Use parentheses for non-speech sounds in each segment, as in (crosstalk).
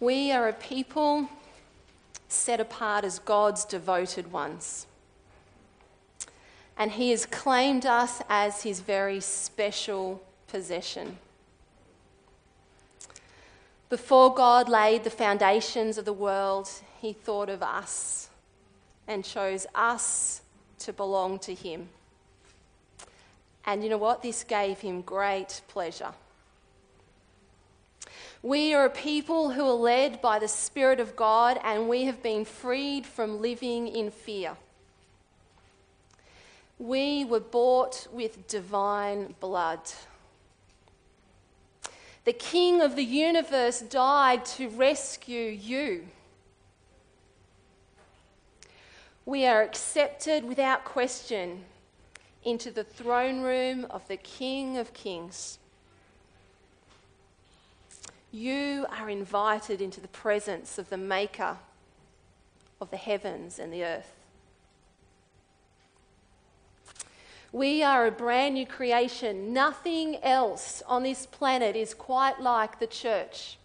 We are a people set apart as God's devoted ones. And He has claimed us as His very special possession. Before God laid the foundations of the world, He thought of us and chose us to belong to Him. And you know what? This gave Him great pleasure. We are a people who are led by the Spirit of God, and we have been freed from living in fear. We were bought with divine blood. The King of the universe died to rescue you. We are accepted without question into the throne room of the King of Kings. You are invited into the presence of the Maker of the heavens and the earth. We are a brand new creation. Nothing else on this planet is quite like the church.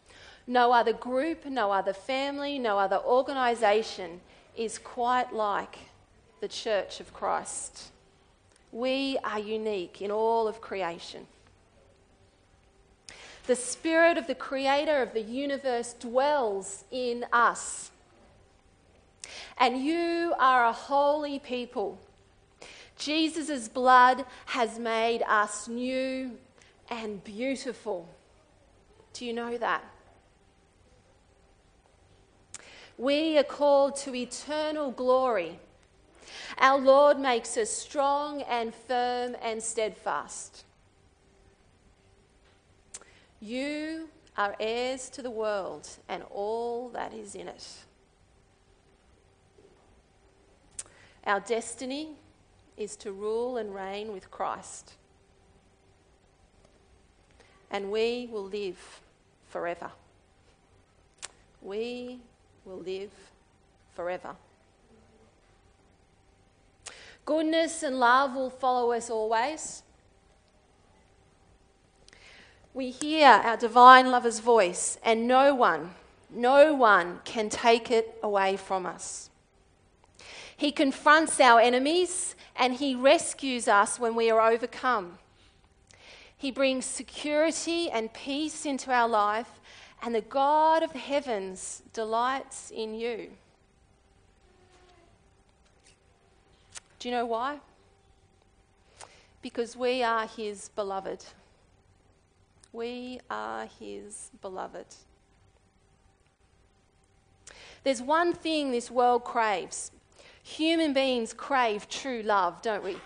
No other group, no other family, no other organization is quite like the church of Christ. We are unique in all of creation. The Spirit of the Creator of the universe dwells in us. And you are a holy people. Jesus' blood has made us new and beautiful. Do you know that? We are called to eternal glory. Our Lord makes us strong and firm and steadfast. You are heirs to the world and all that is in it. Our destiny is to rule and reign with Christ. And we will live forever. We will live forever. Goodness and love will follow us always. We hear our divine lover's voice, and no one, no one can take it away from us. He confronts our enemies and he rescues us when we are overcome. He brings security and peace into our life, and the God of the heavens delights in you. Do you know why? Because we are his beloved. We are his beloved. There's one thing this world craves. Human beings crave true love, don't we?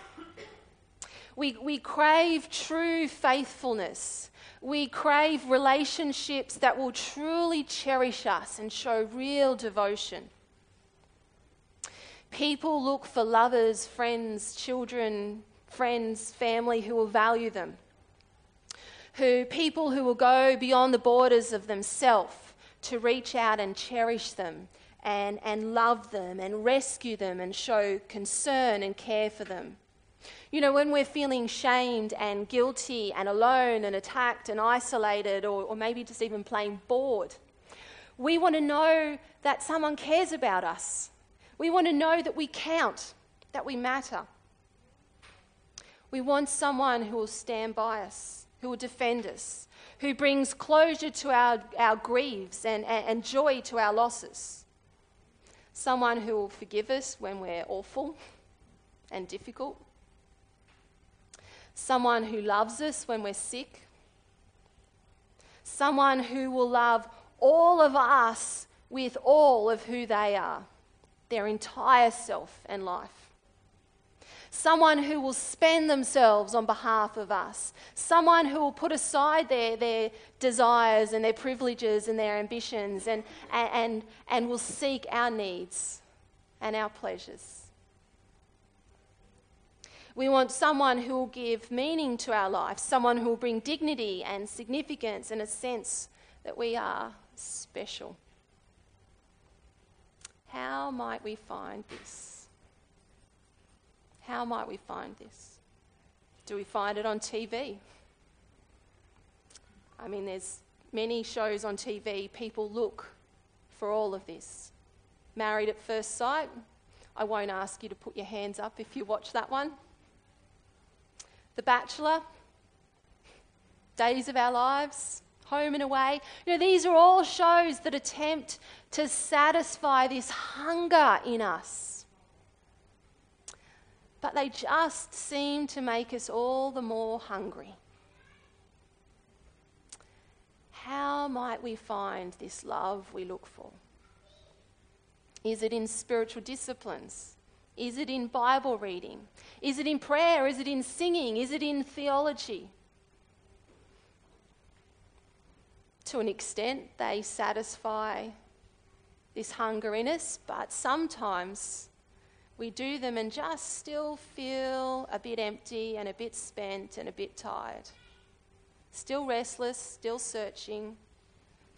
We, we crave true faithfulness. We crave relationships that will truly cherish us and show real devotion. People look for lovers, friends, children, friends, family who will value them who people who will go beyond the borders of themselves to reach out and cherish them and, and love them and rescue them and show concern and care for them. You know, when we're feeling shamed and guilty and alone and attacked and isolated or, or maybe just even plain bored, we want to know that someone cares about us. We want to know that we count, that we matter. We want someone who will stand by us who will defend us, who brings closure to our, our griefs and, and, and joy to our losses. Someone who will forgive us when we're awful and difficult. Someone who loves us when we're sick. Someone who will love all of us with all of who they are, their entire self and life someone who will spend themselves on behalf of us, someone who will put aside their, their desires and their privileges and their ambitions and, and, and will seek our needs and our pleasures. We want someone who will give meaning to our life, someone who will bring dignity and significance and a sense that we are special. How might we find this? How might we find this? Do we find it on TV? I mean, there's many shows on TV, people look for all of this. Married at First Sight, I won't ask you to put your hands up if you watch that one. The Bachelor, Days of Our Lives, Home and Away. You know, these are all shows that attempt to satisfy this hunger in us. But they just seem to make us all the more hungry. How might we find this love we look for? Is it in spiritual disciplines? Is it in Bible reading? Is it in prayer? Is it in singing? Is it in theology? To an extent, they satisfy this hunger in us, but sometimes we do them and just still feel a bit empty and a bit spent and a bit tired. Still restless, still searching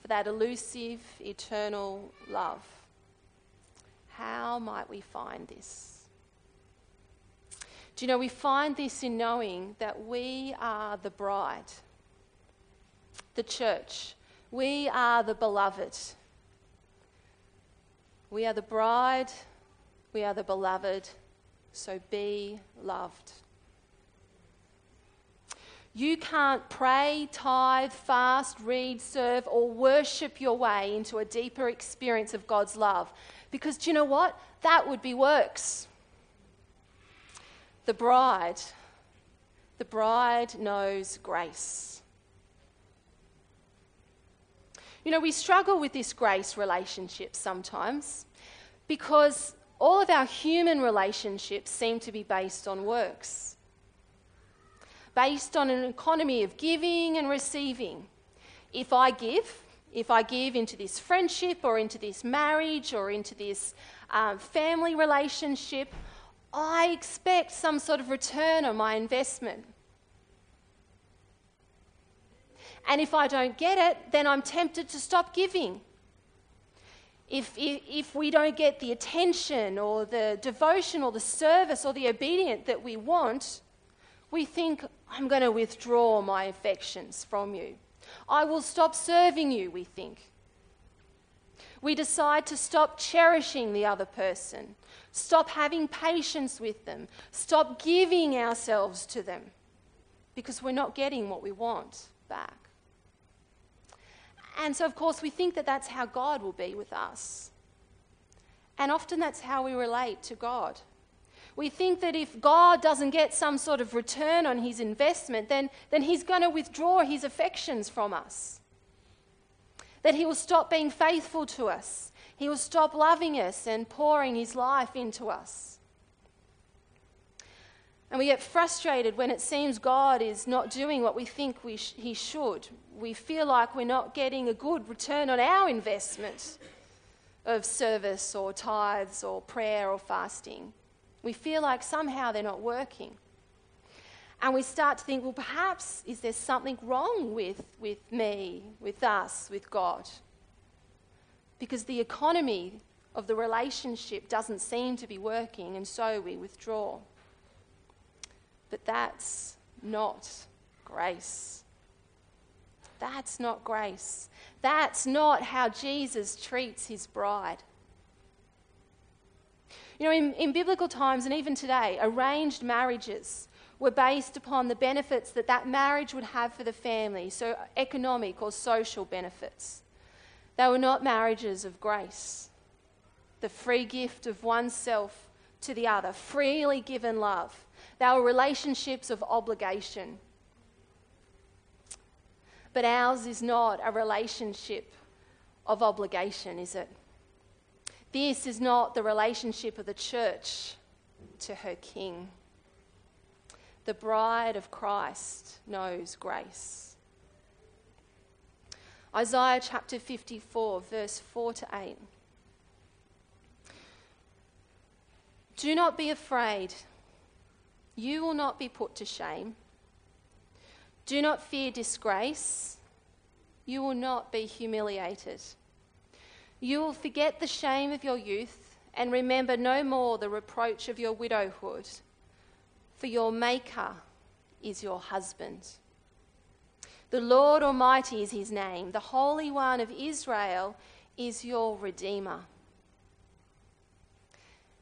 for that elusive, eternal love. How might we find this? Do you know, we find this in knowing that we are the bride, the church. We are the beloved. We are the bride, we are the beloved, so be loved. You can't pray, tithe, fast, read, serve, or worship your way into a deeper experience of God's love because do you know what? That would be works. The bride, the bride knows grace. You know, we struggle with this grace relationship sometimes because all of our human relationships seem to be based on works, based on an economy of giving and receiving. If I give, if I give into this friendship or into this marriage or into this um, family relationship, I expect some sort of return on my investment. And if I don't get it, then I'm tempted to stop giving. If, if, if, we don't get the attention or the devotion or the service or the obedience that we want, we think, I'm going to withdraw my affections from you. I will stop serving you, we think. We decide to stop cherishing the other person, stop having patience with them, stop giving ourselves to them because we're not getting what we want back. And so, of course, we think that that's how God will be with us. And often that's how we relate to God. We think that if God doesn't get some sort of return on his investment, then, then he's going to withdraw his affections from us. That he will stop being faithful to us. He will stop loving us and pouring his life into us. And we get frustrated when it seems God is not doing what we think we sh- he should. We feel like we're not getting a good return on our investment of service or tithes or prayer or fasting. We feel like somehow they're not working. And we start to think, well, perhaps is there something wrong with, with me, with us, with God? Because the economy of the relationship doesn't seem to be working, and so we withdraw. But that's not grace. That's not grace. That's not how Jesus treats his bride. You know, in, in biblical times and even today, arranged marriages were based upon the benefits that that marriage would have for the family, so economic or social benefits. They were not marriages of grace, the free gift of oneself to the other, freely given love. They were relationships of obligation. But ours is not a relationship of obligation, is it? This is not the relationship of the church to her king. The bride of Christ knows grace. Isaiah chapter 54, verse 4 to 8. Do not be afraid. You will not be put to shame. Do not fear disgrace. You will not be humiliated. You will forget the shame of your youth and remember no more the reproach of your widowhood, for your Maker is your husband. The Lord Almighty is his name. The Holy One of Israel is your Redeemer.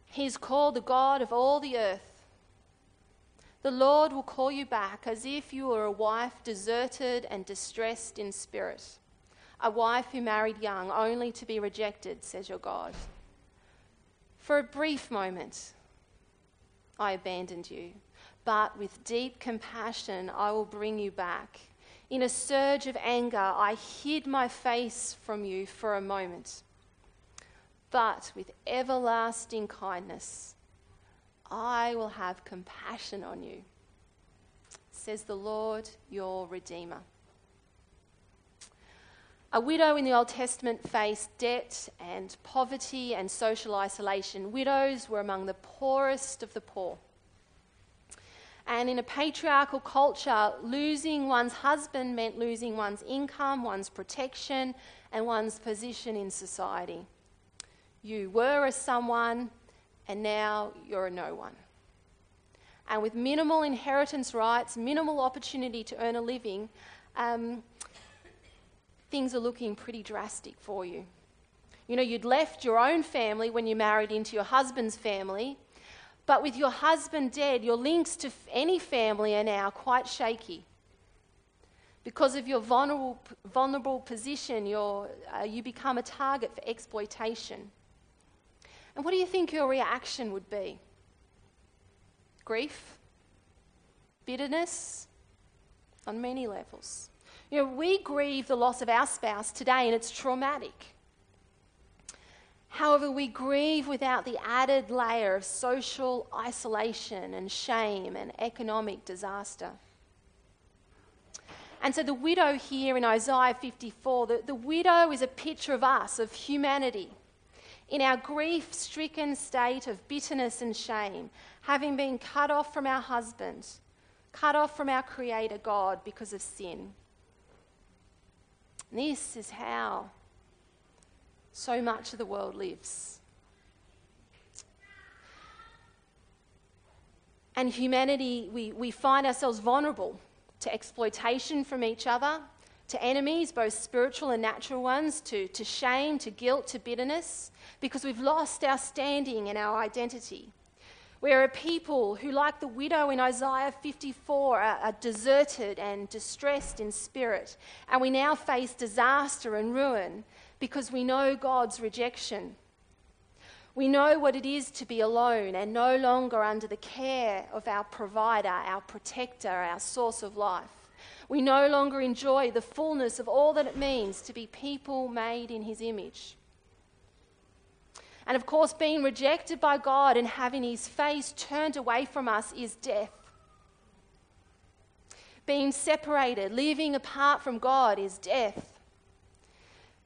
He is called the God of all the earth. The Lord will call you back as if you were a wife deserted and distressed in spirit, a wife who married young only to be rejected, says your God. For a brief moment, I abandoned you, but with deep compassion, I will bring you back. In a surge of anger, I hid my face from you for a moment. But with everlasting kindness, I will have compassion on you, says the Lord your Redeemer. A widow in the Old Testament faced debt and poverty and social isolation. Widows were among the poorest of the poor. And in a patriarchal culture, losing one's husband meant losing one's income, one's protection, and one's position in society. You were a someone, and now you're a no one. And with minimal inheritance rights, minimal opportunity to earn a living, um, things are looking pretty drastic for you. You know, you'd left your own family when you married into your husband's family, but with your husband dead, your links to any family are now quite shaky. Because of your vulnerable, vulnerable position, uh, you become a target for exploitation. And what do you think your reaction would be? Grief? Bitterness? On many levels. You know, we grieve the loss of our spouse today and it's traumatic. However, we grieve without the added layer of social isolation and shame and economic disaster. And so, the widow here in Isaiah 54, the, the widow is a picture of us, of humanity, in our grief stricken state of bitterness and shame, having been cut off from our husband, cut off from our Creator God because of sin. This is how so much of the world lives. And humanity, we, we find ourselves vulnerable to exploitation from each other, to enemies, both spiritual and natural ones, to, to shame, to guilt, to bitterness, because we've lost our standing and our identity. We're a people who, like the widow in Isaiah 54, are, are, deserted and distressed in spirit. And we now face disaster and ruin because we know God's rejection. We know what it is to be alone and no longer under the care of our provider, our protector, our source of life. We no longer enjoy the fullness of all that it means to be people made in his image. And of course, being rejected by God and having his face turned away from us is death. Being separated, living apart from God, is death.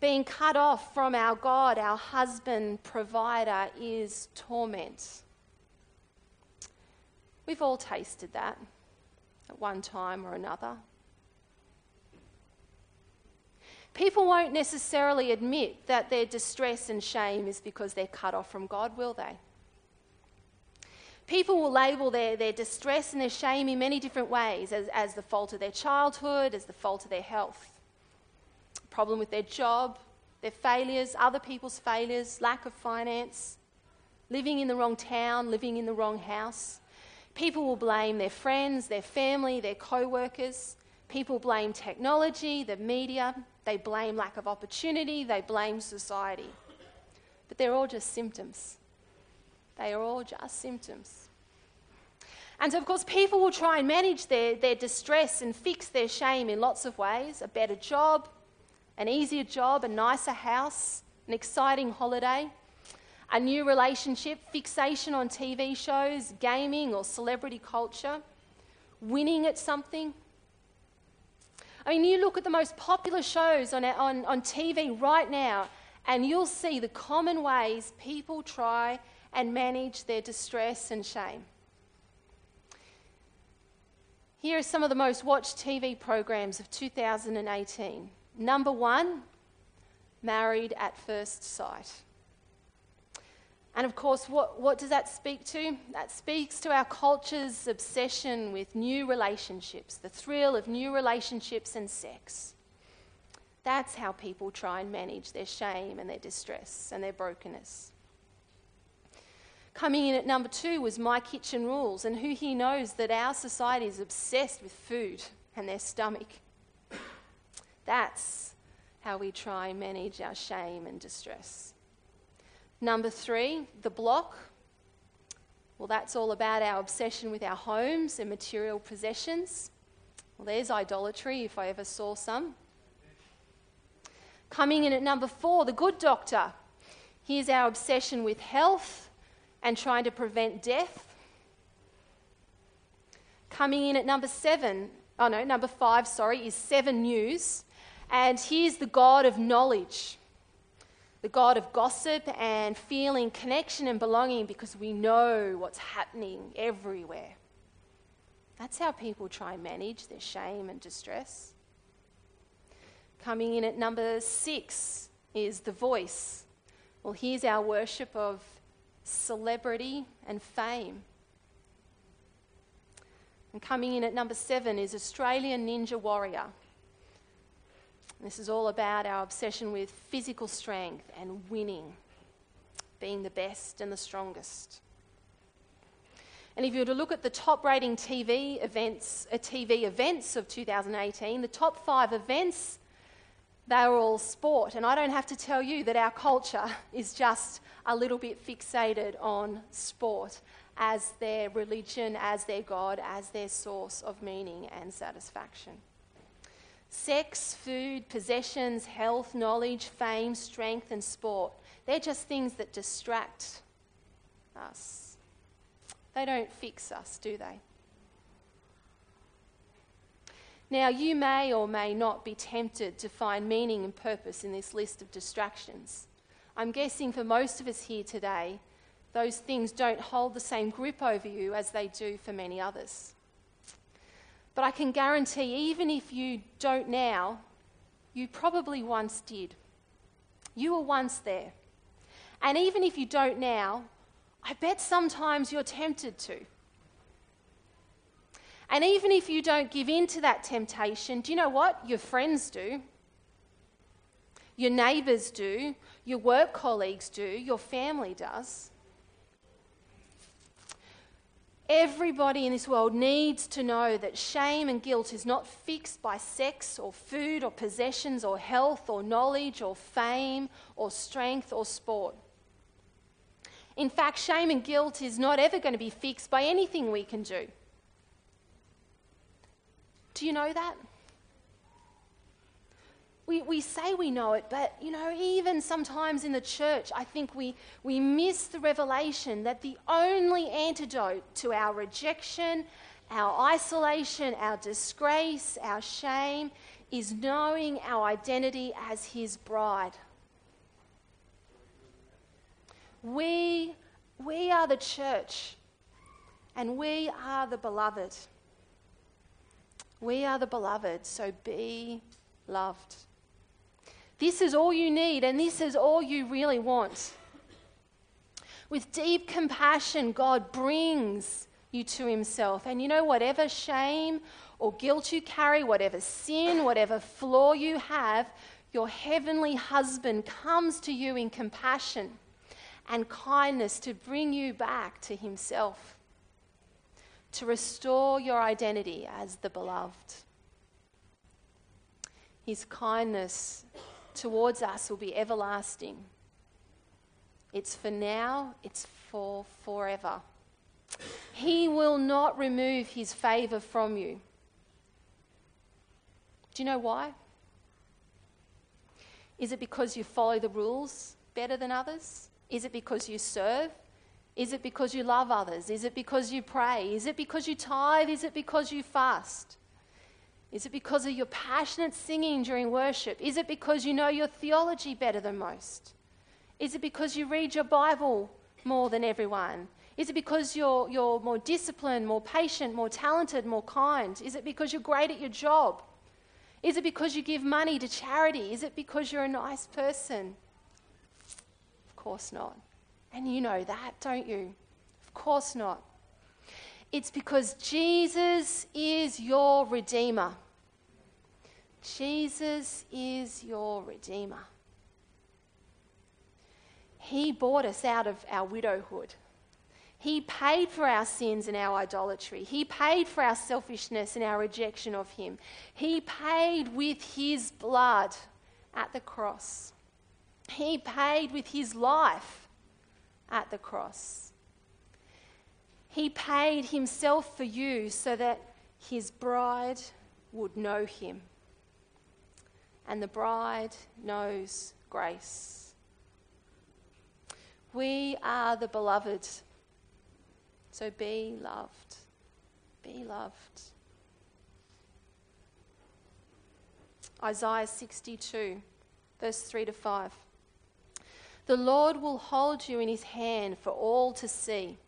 Being cut off from our God, our husband, provider, is torment. We've all tasted that at one time or another. People won't necessarily admit that their distress and shame is because they're cut off from God, will they? People will label their, their distress and their shame in many different ways as, as the fault of their childhood, as the fault of their health problem with their job, their failures, other people's failures, lack of finance, living in the wrong town, living in the wrong house. People will blame their friends, their family, their co workers. People blame technology, the media. They blame lack of opportunity. They blame society. But they're all just symptoms. They are all just symptoms. And so, of course, people will try and manage their, their distress and fix their shame in lots of ways a better job, an easier job, a nicer house, an exciting holiday, a new relationship, fixation on TV shows, gaming, or celebrity culture, winning at something. I mean, you look at the most popular shows on, on, on TV right now, and you'll see the common ways people try and manage their distress and shame. Here are some of the most watched TV programs of 2018. Number one, married at first sight. And of course, what, what does that speak to? That speaks to our culture's obsession with new relationships, the thrill of new relationships and sex. That's how people try and manage their shame and their distress and their brokenness. Coming in at number two was My Kitchen Rules, and who here knows that our society is obsessed with food and their stomach. That's how we try and manage our shame and distress. Number three, the block. Well, that's all about our obsession with our homes and material possessions. Well, there's idolatry if I ever saw some. Coming in at number four, the good doctor. Here's our obsession with health and trying to prevent death. Coming in at number seven, oh no, number five, sorry, is seven news. And here's the God of knowledge the God of gossip and feeling connection and belonging because we know what's happening everywhere. That's how people try and manage their shame and distress. Coming in at number six is the voice. Well, here's our worship of celebrity and fame. And coming in at number seven is Australian Ninja Warrior. This is all about our obsession with physical strength and winning, being the best and the strongest. And if you were to look at the top rating TV events, uh, TV events of 2018, the top five events, they were all sport. And I don't have to tell you that our culture (laughs) is just a little bit fixated on sport as their religion, as their God, as their source of meaning and satisfaction. Sex, food, possessions, health, knowledge, fame, strength, and sport. They're just things that distract us. They don't fix us, do they? Now, you may or may not be tempted to find meaning and purpose in this list of distractions. I'm guessing for most of us here today, those things don't hold the same grip over you as they do for many others. But I can guarantee, even if you don't now, you probably once did. You were once there. And even if you don't now, I bet sometimes you're tempted to. And even if you don't give in to that temptation, do you know what? Your friends do. Your neighbours do. Your work colleagues do. Your family does. Everybody in this world needs to know that shame and guilt is not fixed by sex or food or possessions or health or knowledge or fame or strength or sport. In fact, shame and guilt is not ever going to be fixed by anything we can do. Do you know that? We, we say we know it, but you know, even sometimes in the church, I think we, we miss the revelation that the only antidote to our rejection, our isolation, our disgrace, our shame is knowing our identity as His bride. We, we are the church, and we are the beloved. We are the beloved, so be loved. This is all you need, and this is all you really want. With deep compassion, God brings you to Himself. And you know, whatever shame or guilt you carry, whatever sin, whatever flaw you have, your heavenly husband comes to you in compassion and kindness to bring you back to Himself, to restore your identity as the beloved. His kindness towards us will be everlasting. It's for now, it's for forever. He will not remove his favor from you. Do you know why? Is it because you follow the rules better than others? Is it because you serve? Is it because you love others? Is it because you pray? Is it because you tithe? Is it because you fast? Is it because of your passionate singing during worship? Is it because you know your theology better than most? Is it because you read your Bible more than everyone? Is it because you're, you're more disciplined, more patient, more talented, more kind? Is it because you're great at your job? Is it because you give money to charity? Is it because you're a nice person? Of course not. And you know that, don't you? Of course not. It's because Jesus is your Redeemer. Jesus is your Redeemer. He bought us out of our widowhood. He paid for our sins and our idolatry. He paid for our selfishness and our rejection of Him. He paid with His blood at the cross. He paid with His life at the cross. He paid Himself for you so that His bride would know Him. And the bride knows grace. We are the beloved so be loved. Be loved. Isaiah 62, verse 3 to 5. The Lord will hold you in his hand for all to see.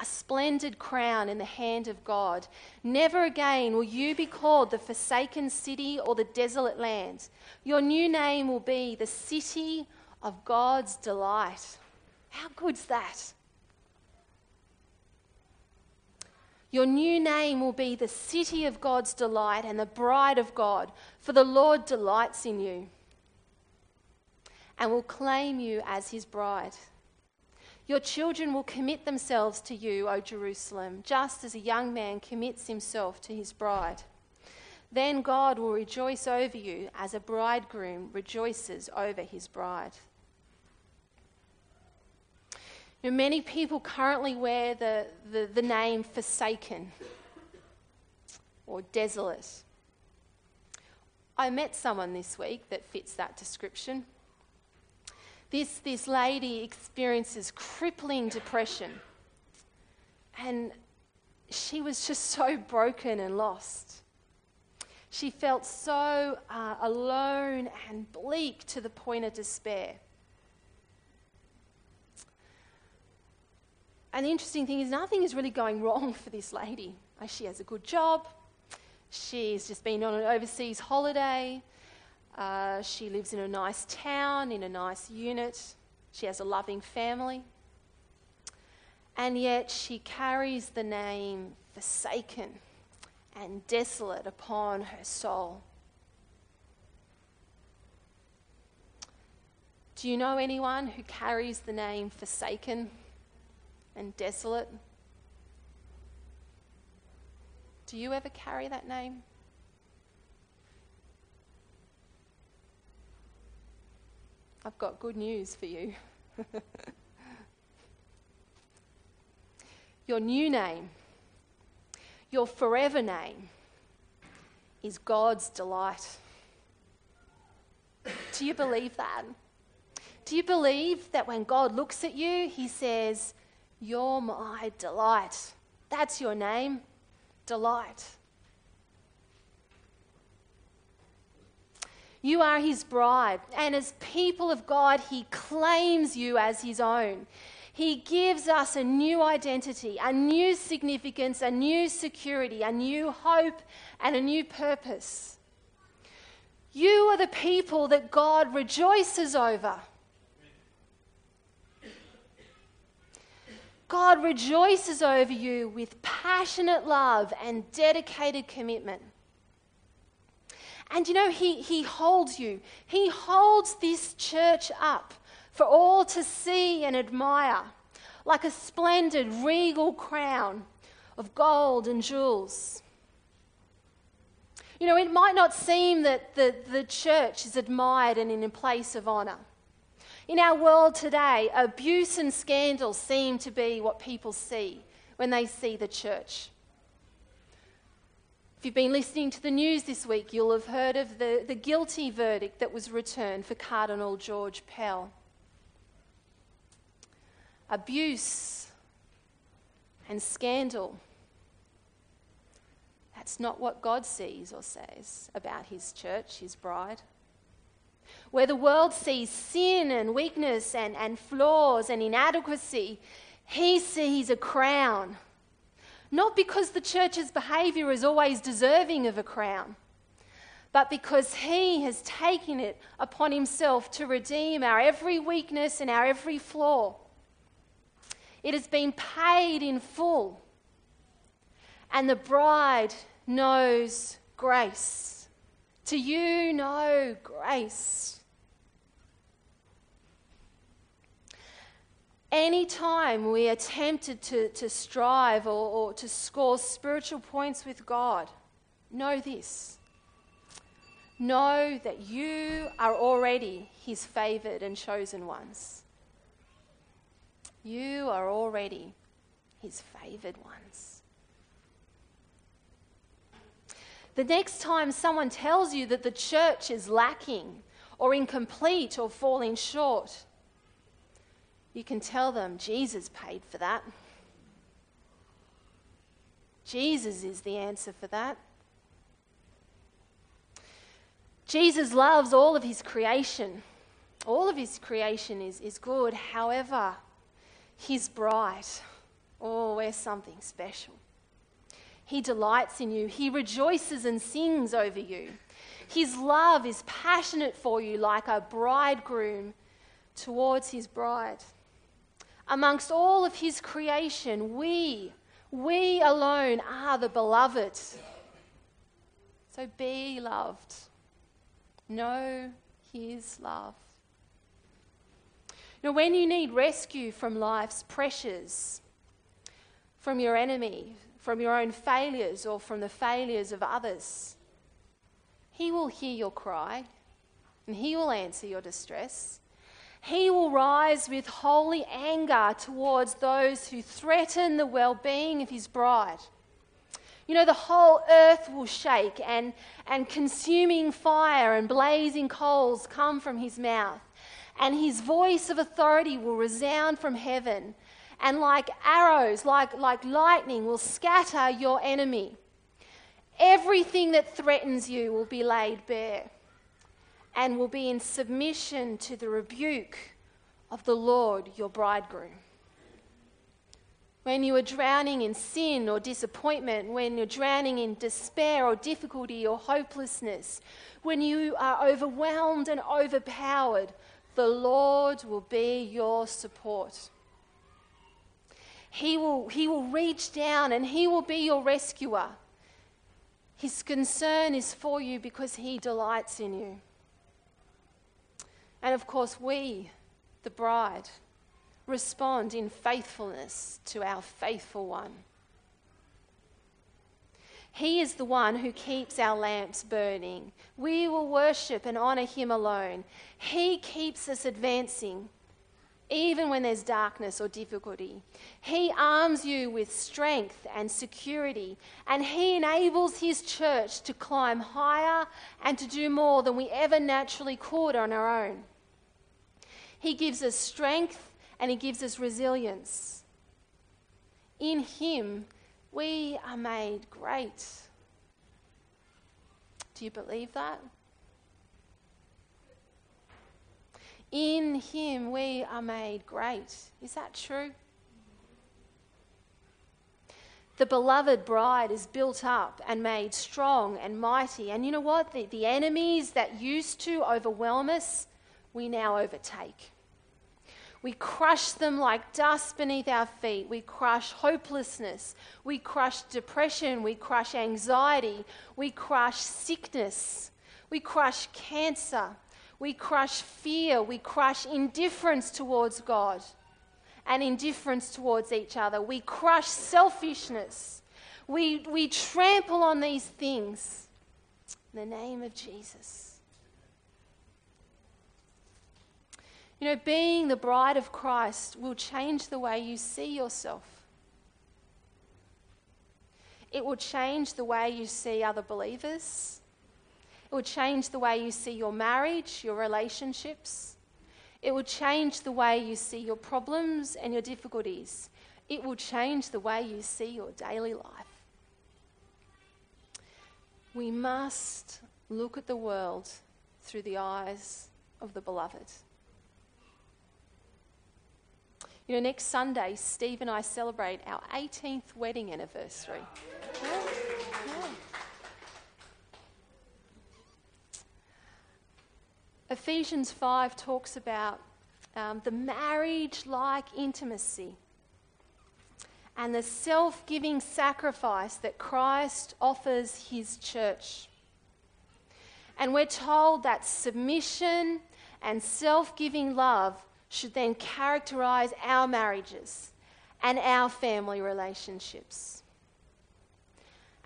A splendid crown in the hand of God. Never again will you be called the forsaken city or the desolate land. Your new name will be the city of God's delight. How good's that? Your new name will be the city of God's delight and the bride of God, for the Lord delights in you and will claim you as his bride. Your children will commit themselves to you, O Jerusalem, just as a young man commits himself to his bride. Then God will rejoice over you as a bridegroom rejoices over his bride. You know, many people currently wear the, the, the name forsaken or desolate. I met someone this week that fits that description. This, this lady experiences crippling depression, and she was just so broken and lost. She felt so uh, alone and bleak to the point of despair. And the interesting thing is, nothing is really going wrong (laughs) for this lady. She has a good job. She's just been on an overseas holiday. Uh, she lives in a nice town, in a nice unit. She has a loving family. And yet she carries the name forsaken and desolate upon her soul. Do you know anyone who carries the name forsaken? and desolate? Do you ever carry that name? I've got good news for you. (laughs) your new name, your forever name, is God's delight. Do you believe that? Do you believe that when God looks at you, he says, you're my delight. That's your name, delight. You are his bride, and as people of God, he claims you as his own. He gives us a new identity, a new significance, a new security, a new hope, and a new purpose. You are the people that God rejoices over. God rejoices over you with passionate love and dedicated commitment. And you know, he, he holds you, He holds this church up for all to see and admire, like a splendid regal crown of gold and jewels. You know, it might not seem that the, the church is admired and in a place of honour. In our world today, abuse and scandal seem to be what people see when they see the church. If you've been listening to the news this week, you'll have heard of the, the guilty verdict that was returned for Cardinal George Pell. Abuse and scandal. That's not what God sees or says about his church, his bride where the world sees sin and weakness and, and flaws and inadequacy, he sees a crown. Not because the church's behavior is always deserving of a crown, but because He has taken it upon Himself to redeem our every weakness and our every flaw. It has been paid in full. And the bride knows grace. To you know grace? Anytime we are tempted to, to strive or, or to score spiritual points with God, know this. Know that you are already His favored and chosen ones. You are already His favored ones. The next time someone tells you that the church is lacking or incomplete or falling short, you can tell them Jesus paid for that. Jesus is the answer for that. Jesus loves all of his creation. All of his creation is, is good. However, his bride, oh, we're something special. He delights in you, he rejoices and sings over you. His love is passionate for you like a bridegroom towards his bride amongst all of his creation, we, we alone are the beloved. So be loved. Know his love. Now, when you need rescue from life's pressures, from your enemy, from your own failures, or from the failures of others, he will hear your cry and he will answer your distress. He will rise with holy anger towards those who threaten the well being of his bride. You know, the whole earth will shake, and, and consuming fire and blazing coals come from his mouth. And his voice of authority will resound from heaven, and like arrows, like, like lightning, will scatter your enemy. Everything that threatens you will be laid bare and will be in submission to the rebuke of the Lord your bridegroom. When you are drowning in sin or disappointment, when you're drowning in despair or difficulty or hopelessness, when you are overwhelmed and overpowered, the Lord will be your support. He will, he will reach down and He will be your rescuer. His concern is for you because He delights in you. And of course, we, the bride, respond in faithfulness to our faithful one. He is the one who keeps our lamps burning. We will worship and honor him alone. He keeps us advancing, even when there's darkness or difficulty. He arms you with strength and security, and he enables his church to climb higher and to do more than we ever naturally could on our own. He gives us strength and He gives us resilience. In Him, we are made great. Do you believe that? In Him, we are made great. Is that true? The beloved bride is built up and made strong and mighty. And you know what? The, the enemies that used to overwhelm us, we now overtake. We crush them like dust beneath our feet. We crush hopelessness. We crush depression. We crush anxiety. We crush sickness. We crush cancer. We crush fear. We crush indifference towards God and indifference towards each other. We crush selfishness. We, we trample on these things in the name of Jesus. You know, being the bride of Christ will change the way you see yourself. It will change the way you see other believers. It will change the way you see your marriage, your relationships. It will change the way you see your problems and your difficulties. It will change the way you see your daily life. We must look at the world through the eyes of the beloved. You know, next Sunday, Steve and I celebrate our 18th wedding anniversary. Yeah. Yeah. Ephesians 5 talks about um, the marriage like intimacy and the self giving sacrifice that Christ offers his church. And we're told that submission and self giving love should then characterize our marriages and our family relationships.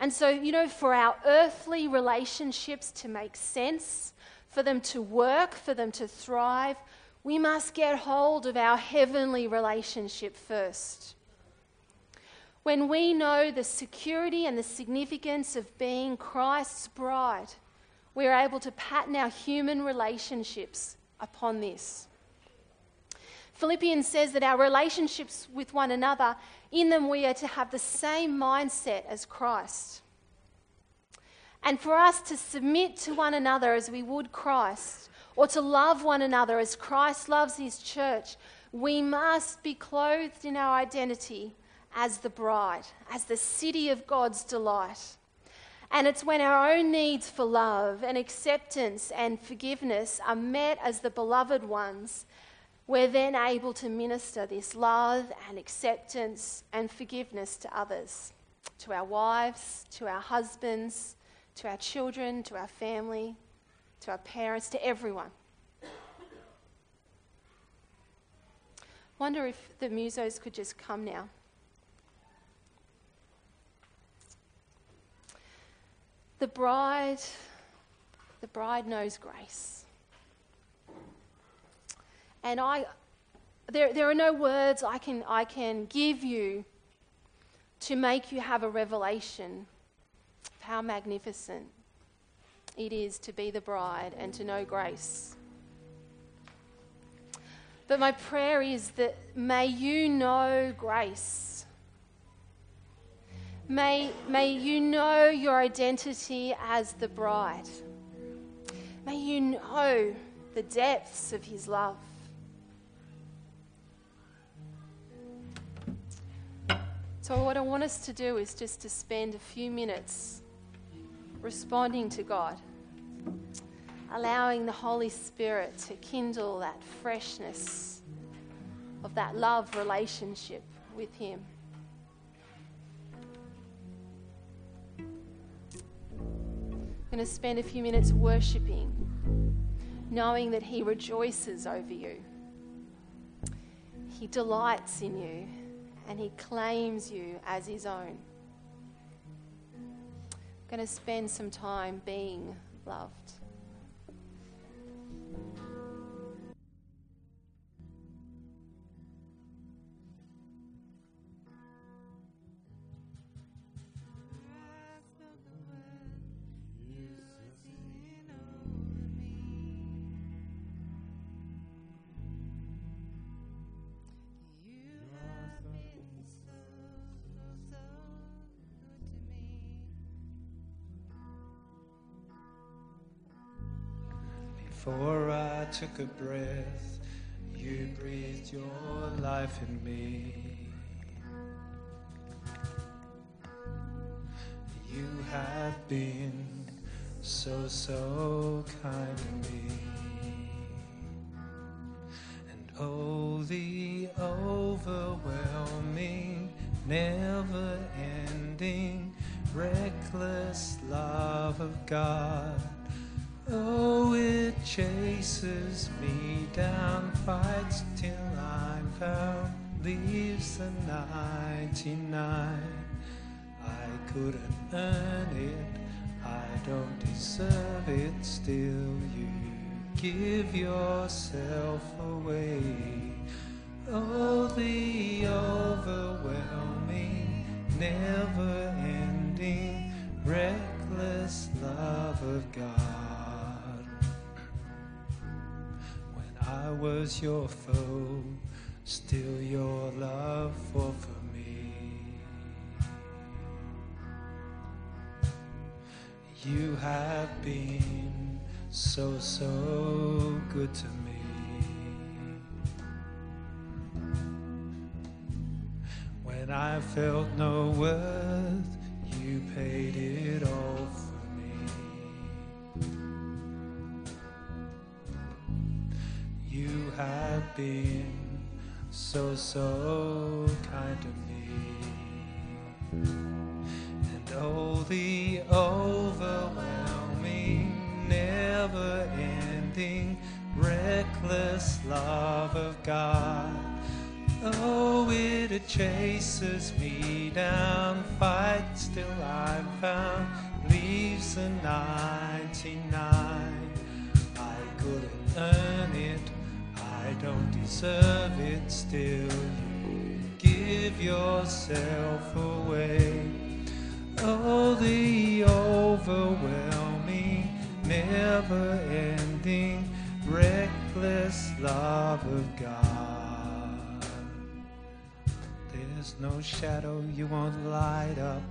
And so, you know, for our earthly relationships to make sense, for them to work, for them to thrive, we must get hold of our heavenly relationship first. When we know the security and the significance of being Christ's bride, we are able to pattern our human relationships upon this. Philippians says that our relationships with one another, in them we are to have the same mindset as Christ. And for us to submit to one another as we would Christ, or to love one another as Christ loves his church, we must be clothed in our identity as the bride, as the city of God's delight. And it's when our own needs for love and acceptance and forgiveness are met as the beloved ones, we're then able to minister this love and acceptance and forgiveness to others, to our wives, to our husbands, to our children, to our family, to our parents, to everyone. Wonder if the musos could just come now. The bride, the bride knows grace. And I, there, there are no words I can, I can give you to make you have a revelation of how magnificent it is to be the bride and to know grace. But my prayer is that may you know grace May, may you know your identity as the bride. May you know the depths of his love. So, what I want us to do is just to spend a few minutes responding to God, allowing the Holy Spirit to kindle that freshness of that love relationship with Him. I'm going to spend a few minutes worshiping, knowing that He rejoices over you. He delights in you and He claims you as His own. I'm going to spend some time being loved. Took a breath, you breathed your life in me. You have been so, so kind to me. And oh, the overwhelming, never ending, reckless love of God Oh, it chases me down, fights till I'm found, leaves the 99. I couldn't earn it, I don't deserve it, still you give yourself away. Oh, the overwhelming, never ending, reckless love of God. I was your foe, still your love for me. You have been so, so good to me. When I felt no worth, you paid it all have been so, so kind to me. And oh, the overwhelming, never ending, reckless love of God. Oh, it chases me down, fights till I'm found, leaves the 99. Don't deserve it, still you give yourself away. Oh, the overwhelming, never ending, reckless love of God. There's no shadow you won't light up,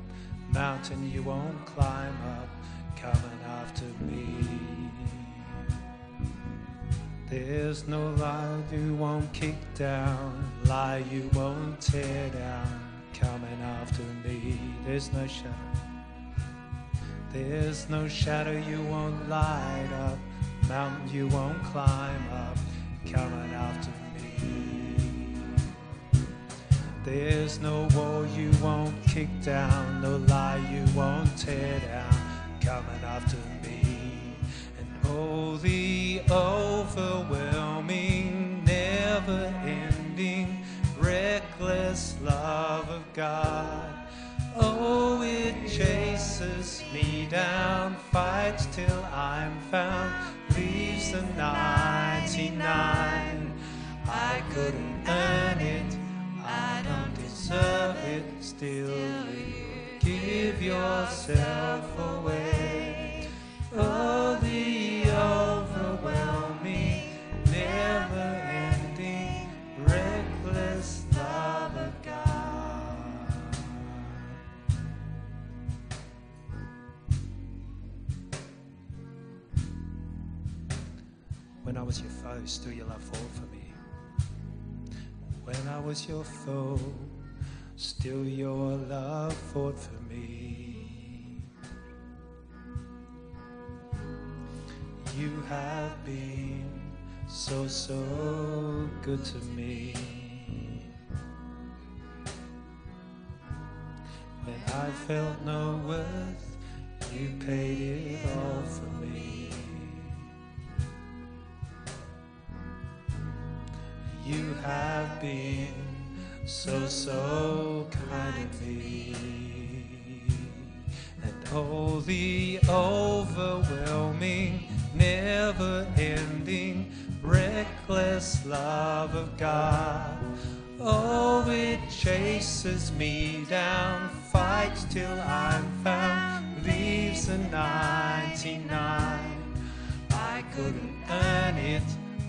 mountain you won't climb up, coming after me. There's no lie you won't kick down, lie you won't tear down, coming after me. There's no shadow. There's no shadow you won't light up, mountain you won't climb up, coming after me. There's no wall you won't kick down, no lie you won't tear down, coming after me. Oh, the overwhelming, never ending, reckless love of God. Oh, it chases me down, fights till I'm found, leaves the 99. I couldn't earn it, I don't deserve it, still you give yourself away. Still your love fought for me. When I was your foe, still your love fought for me. You have been so, so good to me. When I felt no worth, you paid it all for me. You have been so, so kind to me. And oh, the overwhelming, never ending, reckless love of God. Oh, it chases me down, fights till I'm found, leaves the 99. I couldn't earn it,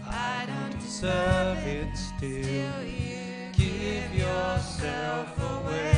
I don't deserve it still. Give yourself away.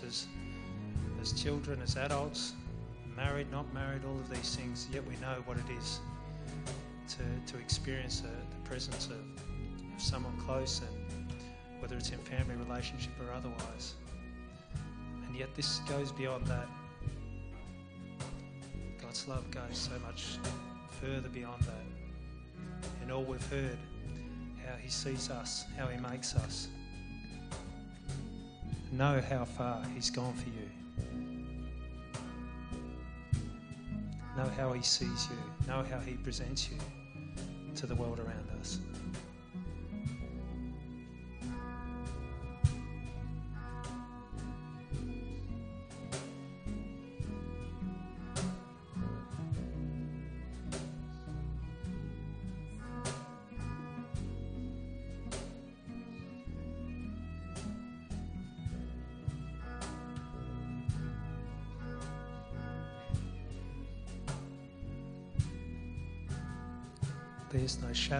As children, as adults, married, not married, all of these things, yet we know what it is to, to experience the, the presence of, of someone close, and whether it's in family relationship or otherwise. And yet, this goes beyond that. God's love goes so much further beyond that. And all we've heard, how He sees us, how He makes us. Know how far He's gone for you. Know how He sees you. Know how He presents you to the world around us.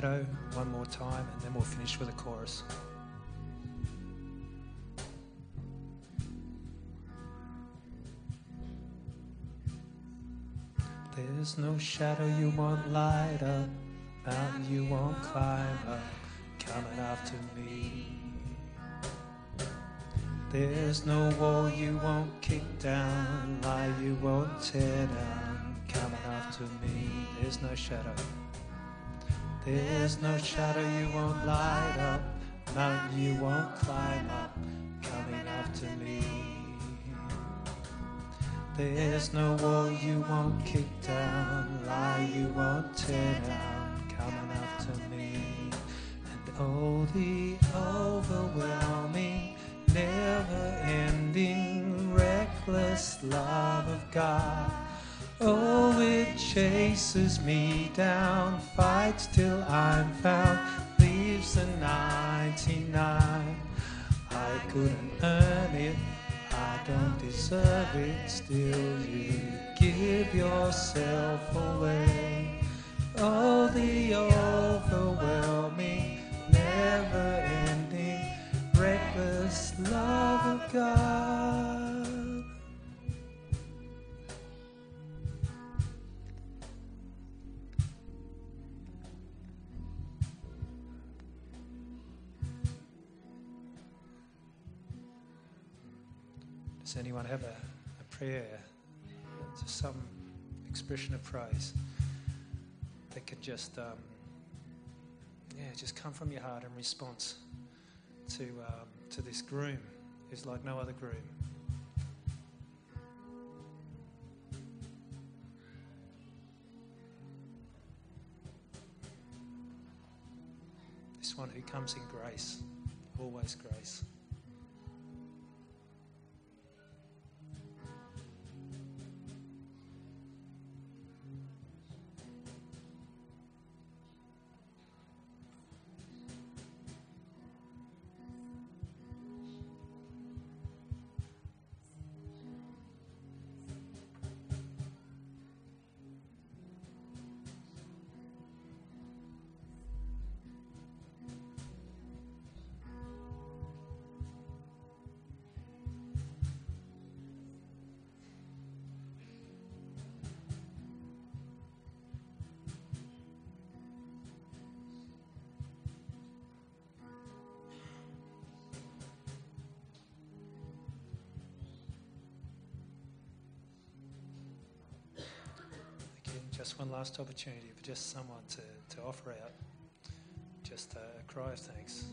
Shadow one more time, and then we'll finish with a chorus. There's no shadow you won't light up, mountain you won't climb up, coming after me. There's no wall you won't kick down, lie you won't tear down, coming after me. There's no shadow. There's no shadow you won't light up, mountain you won't climb up, coming after me. There's no wall you won't kick down, lie you won't tear down, coming after me. And oh, the overwhelming, never ending, reckless love of God. Oh, it chases me down, fights till I'm found, leaves the 99. I couldn't earn it. I don't deserve it, still you give yourself away. Oh, the overwhelming, never ending, reckless love of God. Anyone have a, a prayer, just some expression of praise that could just, um, yeah, just come from your heart in response to um, to this groom who's like no other groom? This one who comes in grace, always grace. Just one last opportunity for just someone to, to offer out just uh, a cry of thanks.